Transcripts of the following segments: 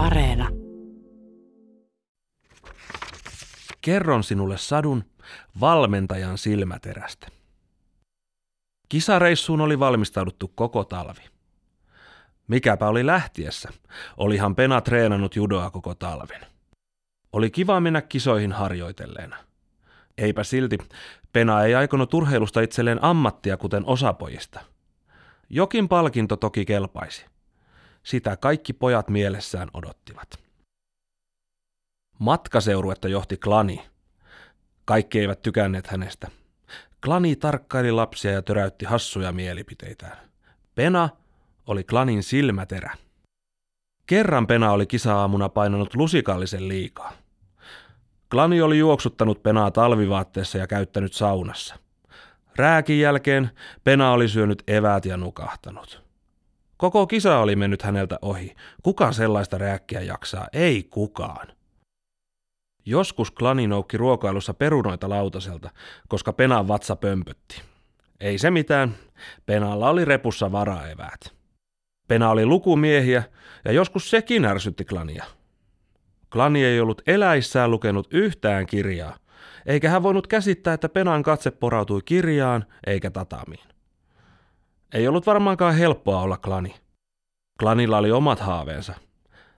Areena. Kerron sinulle sadun valmentajan silmäterästä. Kisareissuun oli valmistauduttu koko talvi. Mikäpä oli lähtiessä, olihan Pena treenannut judoa koko talven. Oli kiva mennä kisoihin harjoitelleena. Eipä silti, Pena ei aikonut urheilusta itselleen ammattia kuten osapojista. Jokin palkinto toki kelpaisi. Sitä kaikki pojat mielessään odottivat. Matkaseuruetta johti klani. Kaikki eivät tykänneet hänestä. Klani tarkkaili lapsia ja töräytti hassuja mielipiteitään. Pena oli klanin silmäterä. Kerran Pena oli kisa-aamuna painanut lusikallisen liikaa. Klani oli juoksuttanut Penaa talvivaatteessa ja käyttänyt saunassa. Rääkin jälkeen Pena oli syönyt eväät ja nukahtanut. Koko kisa oli mennyt häneltä ohi. Kuka sellaista rääkkiä jaksaa? Ei kukaan. Joskus klani noukki ruokailussa perunoita lautaselta, koska Penan vatsa pömpötti. Ei se mitään, Penalla oli repussa varaeväät. Pena oli lukumiehiä ja joskus sekin ärsytti klania. Klani ei ollut eläissään lukenut yhtään kirjaa, eikä hän voinut käsittää, että Penan katse porautui kirjaan eikä tatamiin. Ei ollut varmaankaan helppoa olla klani. Klanilla oli omat haaveensa.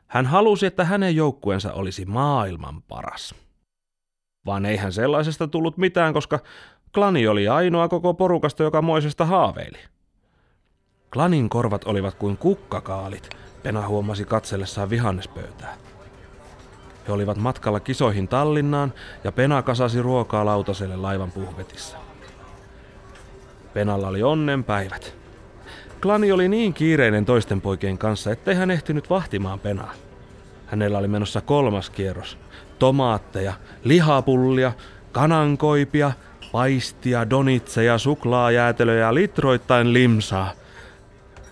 Hän halusi, että hänen joukkueensa olisi maailman paras. Vaan eihän sellaisesta tullut mitään, koska klani oli ainoa koko porukasta, joka moisesta haaveili. Klanin korvat olivat kuin kukkakaalit, Pena huomasi katsellessaan vihannespöytää. He olivat matkalla kisoihin Tallinnaan ja Pena kasasi ruokaa lautaselle laivan puhvetissa. Penalla oli onnenpäivät. Klani oli niin kiireinen toisten poikien kanssa, ettei hän ehtinyt vahtimaan Penaa. Hänellä oli menossa kolmas kierros. Tomaatteja, lihapullia, kanankoipia, paistia, donitseja, suklaajäätelöjä litroittain limsaa.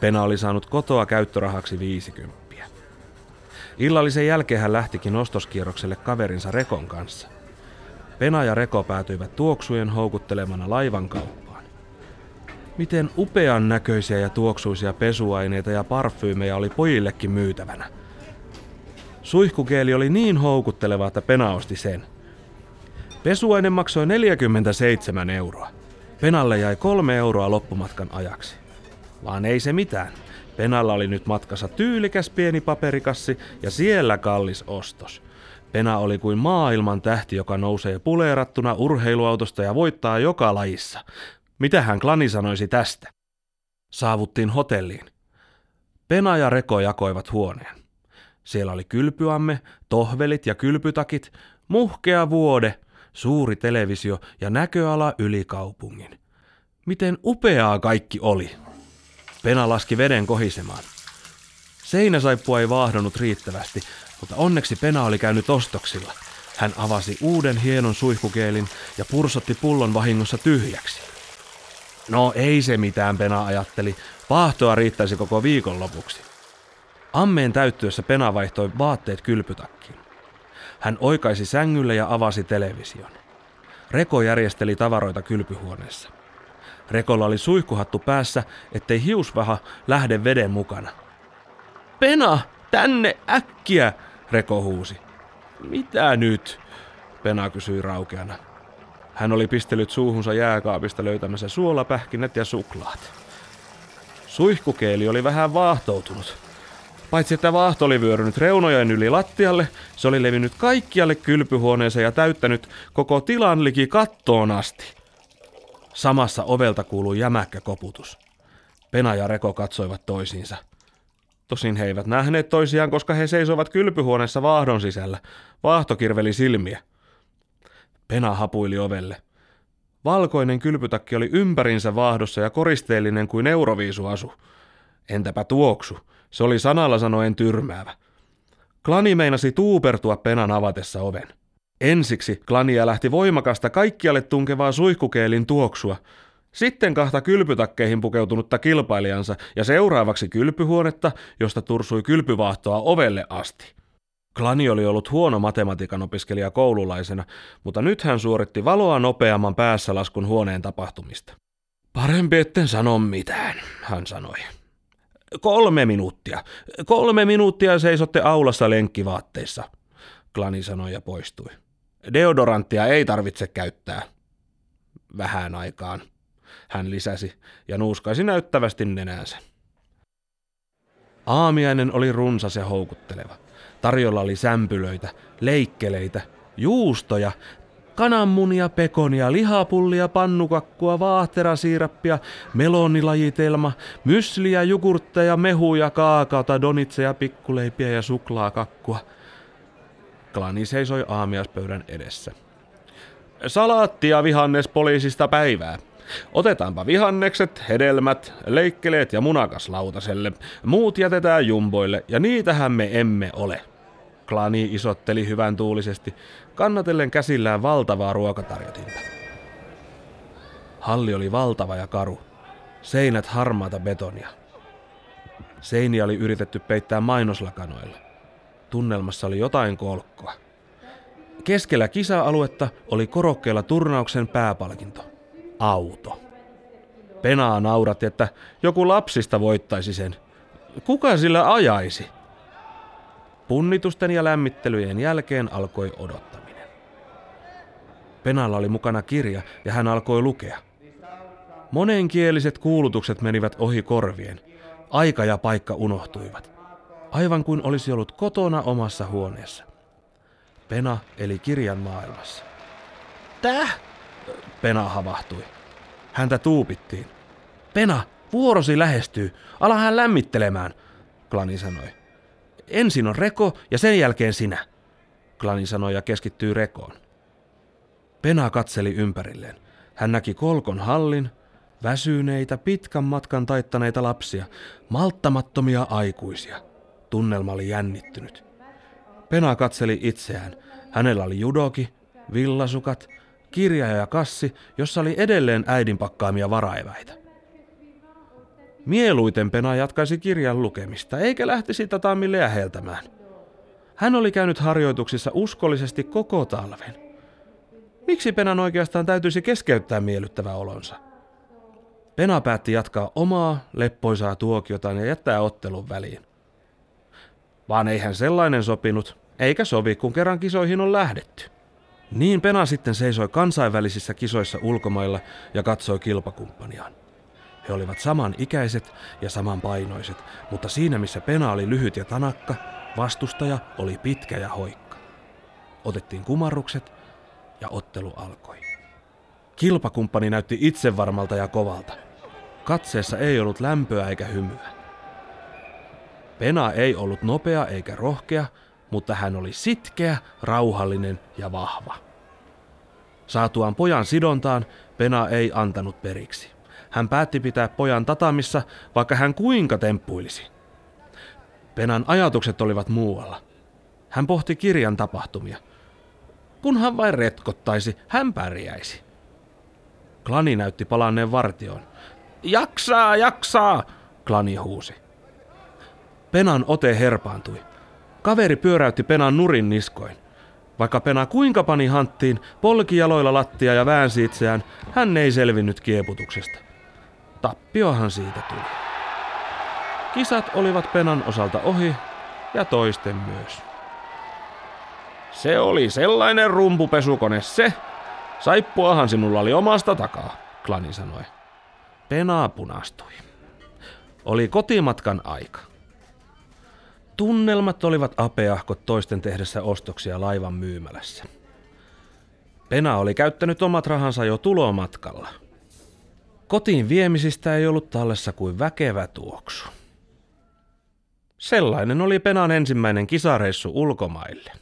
Pena oli saanut kotoa käyttörahaksi 50. Illallisen jälkeen hän lähtikin ostoskierrokselle kaverinsa Rekon kanssa. Pena ja Reko päätyivät tuoksujen houkuttelemana laivan kauppaan. Miten upean näköisiä ja tuoksuisia pesuaineita ja parfyymejä oli pojillekin myytävänä. Suihkukeeli oli niin houkutteleva, että Pena osti sen. Pesuaine maksoi 47 euroa. Penalle jäi kolme euroa loppumatkan ajaksi. Vaan ei se mitään. Penalla oli nyt matkassa tyylikäs pieni paperikassi ja siellä kallis ostos. Pena oli kuin maailman tähti, joka nousee puleerattuna urheiluautosta ja voittaa joka lajissa. Mitä hän klani sanoisi tästä? Saavuttiin hotelliin. Pena ja Reko jakoivat huoneen. Siellä oli kylpyamme, tohvelit ja kylpytakit, muhkea vuode, suuri televisio ja näköala yli kaupungin. Miten upeaa kaikki oli! Pena laski veden kohisemaan. Seinäsaippua ei vaahdonut riittävästi, mutta onneksi Pena oli käynyt ostoksilla. Hän avasi uuden hienon suihkukeelin ja pursotti pullon vahingossa tyhjäksi. No ei se mitään, Pena ajatteli. Paahtoa riittäisi koko viikon lopuksi. Ammeen täyttyessä Pena vaihtoi vaatteet kylpytakkiin. Hän oikaisi sängylle ja avasi television. Reko järjesteli tavaroita kylpyhuoneessa. Rekolla oli suihkuhattu päässä, ettei hiusvaha lähde veden mukana. Pena, tänne äkkiä, Reko huusi. Mitä nyt? Pena kysyi raukeana. Hän oli pistellyt suuhunsa jääkaapista löytämässä suolapähkinät ja suklaat. Suihkukeeli oli vähän vaahtoutunut. Paitsi että vaahto oli vyörynyt reunojen yli lattialle, se oli levinnyt kaikkialle kylpyhuoneeseen ja täyttänyt koko tilan liki kattoon asti. Samassa ovelta kuului jämäkkä koputus. Pena ja Reko katsoivat toisiinsa. Tosin he eivät nähneet toisiaan, koska he seisoivat kylpyhuoneessa vaahdon sisällä. Vaahto kirveli silmiä. Pena hapuili ovelle. Valkoinen kylpytakki oli ympärinsä vaahdossa ja koristeellinen kuin euroviisuasu. Entäpä tuoksu? Se oli sanalla sanoen tyrmäävä. Klani meinasi tuupertua penan avatessa oven. Ensiksi klania lähti voimakasta kaikkialle tunkevaa suihkukeelin tuoksua, sitten kahta kylpytakkeihin pukeutunutta kilpailijansa ja seuraavaksi kylpyhuonetta, josta tursui kylpyvaahtoa ovelle asti. Klani oli ollut huono matematiikan opiskelija koululaisena, mutta nyt hän suoritti valoa nopeamman päässä laskun huoneen tapahtumista. Parempi etten sano mitään, hän sanoi. Kolme minuuttia. Kolme minuuttia seisotte aulassa lenkkivaatteissa, Klani sanoi ja poistui. Deodoranttia ei tarvitse käyttää. Vähän aikaan, hän lisäsi ja nuuskaisi näyttävästi nenäänsä. Aamiainen oli runsas ja houkutteleva. Tarjolla oli sämpylöitä, leikkeleitä, juustoja, kananmunia, pekonia, lihapullia, pannukakkua, vaahterasiirappia, melonilajitelma, mysliä, jogurtteja, mehuja, kaakaota, donitseja, pikkuleipiä ja suklaakakkua. Klani seisoi aamiaspöydän edessä. Salaattia vihannes poliisista päivää. Otetaanpa vihannekset, hedelmät, leikkeleet ja munakas lautaselle. Muut jätetään jumboille, ja niitähän me emme ole. Klani isotteli hyvän tuulisesti, kannatellen käsillään valtavaa ruokatarjotinta. Halli oli valtava ja karu. Seinät harmaata betonia. Seiniä oli yritetty peittää mainoslakanoilla. Tunnelmassa oli jotain kolkkoa. Keskellä kisa-aluetta oli korokkeella turnauksen pääpalkinto. Auto. Penaa nauratti, että joku lapsista voittaisi sen. Kuka sillä ajaisi? Punnitusten ja lämmittelyjen jälkeen alkoi odottaminen. Penalla oli mukana kirja ja hän alkoi lukea. Monenkieliset kuulutukset menivät ohi korvien. Aika ja paikka unohtuivat. Aivan kuin olisi ollut kotona omassa huoneessa. Pena eli kirjan maailmassa. Täh? Pena havahtui. Häntä tuupittiin. Pena, vuorosi lähestyy. Ala hän lämmittelemään, Klani sanoi. Ensin on Reko ja sen jälkeen sinä, Klani sanoi ja keskittyi Rekoon. Pena katseli ympärilleen. Hän näki kolkon hallin, väsyneitä, pitkän matkan taittaneita lapsia, malttamattomia aikuisia. Tunnelma oli jännittynyt. Pena katseli itseään. Hänellä oli judoki, villasukat, kirja ja kassi, jossa oli edelleen äidin pakkaamia varaeväitä. Mieluiten Pena jatkaisi kirjan lukemista, eikä lähtisi tatamille läheltämään. Hän oli käynyt harjoituksissa uskollisesti koko talven. Miksi Penan oikeastaan täytyisi keskeyttää miellyttävä olonsa? Pena päätti jatkaa omaa leppoisaa tuokiotaan ja jättää ottelun väliin. Vaan eihän sellainen sopinut, eikä sovi, kun kerran kisoihin on lähdetty. Niin Pena sitten seisoi kansainvälisissä kisoissa ulkomailla ja katsoi kilpakumppaniaan. He olivat saman ikäiset ja saman painoiset, mutta siinä missä Pena oli lyhyt ja tanakka, vastustaja oli pitkä ja hoikka. Otettiin kumarrukset ja ottelu alkoi. Kilpakumppani näytti itsevarmalta ja kovalta. Katseessa ei ollut lämpöä eikä hymyä. Pena ei ollut nopea eikä rohkea, mutta hän oli sitkeä, rauhallinen ja vahva. Saatuaan pojan sidontaan, Pena ei antanut periksi. Hän päätti pitää pojan tatamissa, vaikka hän kuinka temppuilisi. Penan ajatukset olivat muualla. Hän pohti kirjan tapahtumia. Kunhan vain retkottaisi, hän pärjäisi. Klani näytti palanneen vartioon. Jaksaa, jaksaa, Klani huusi. Penan ote herpaantui. Kaveri pyöräytti Penan nurin niskoin. Vaikka Pena kuinka pani hanttiin, polki jaloilla lattia ja väänsi itseään, hän ei selvinnyt kieputuksesta. Tappiohan siitä tuli. Kisat olivat Penan osalta ohi ja toisten myös. Se oli sellainen rumpupesukone se. Saippuahan sinulla oli omasta takaa, Klani sanoi. Penaa punastui. Oli kotimatkan aika. Tunnelmat olivat apeahkot toisten tehdessä ostoksia laivan myymälässä. Pena oli käyttänyt omat rahansa jo tulomatkalla. Kotiin viemisistä ei ollut tallessa kuin väkevä tuoksu. Sellainen oli Penan ensimmäinen kisareissu ulkomaille.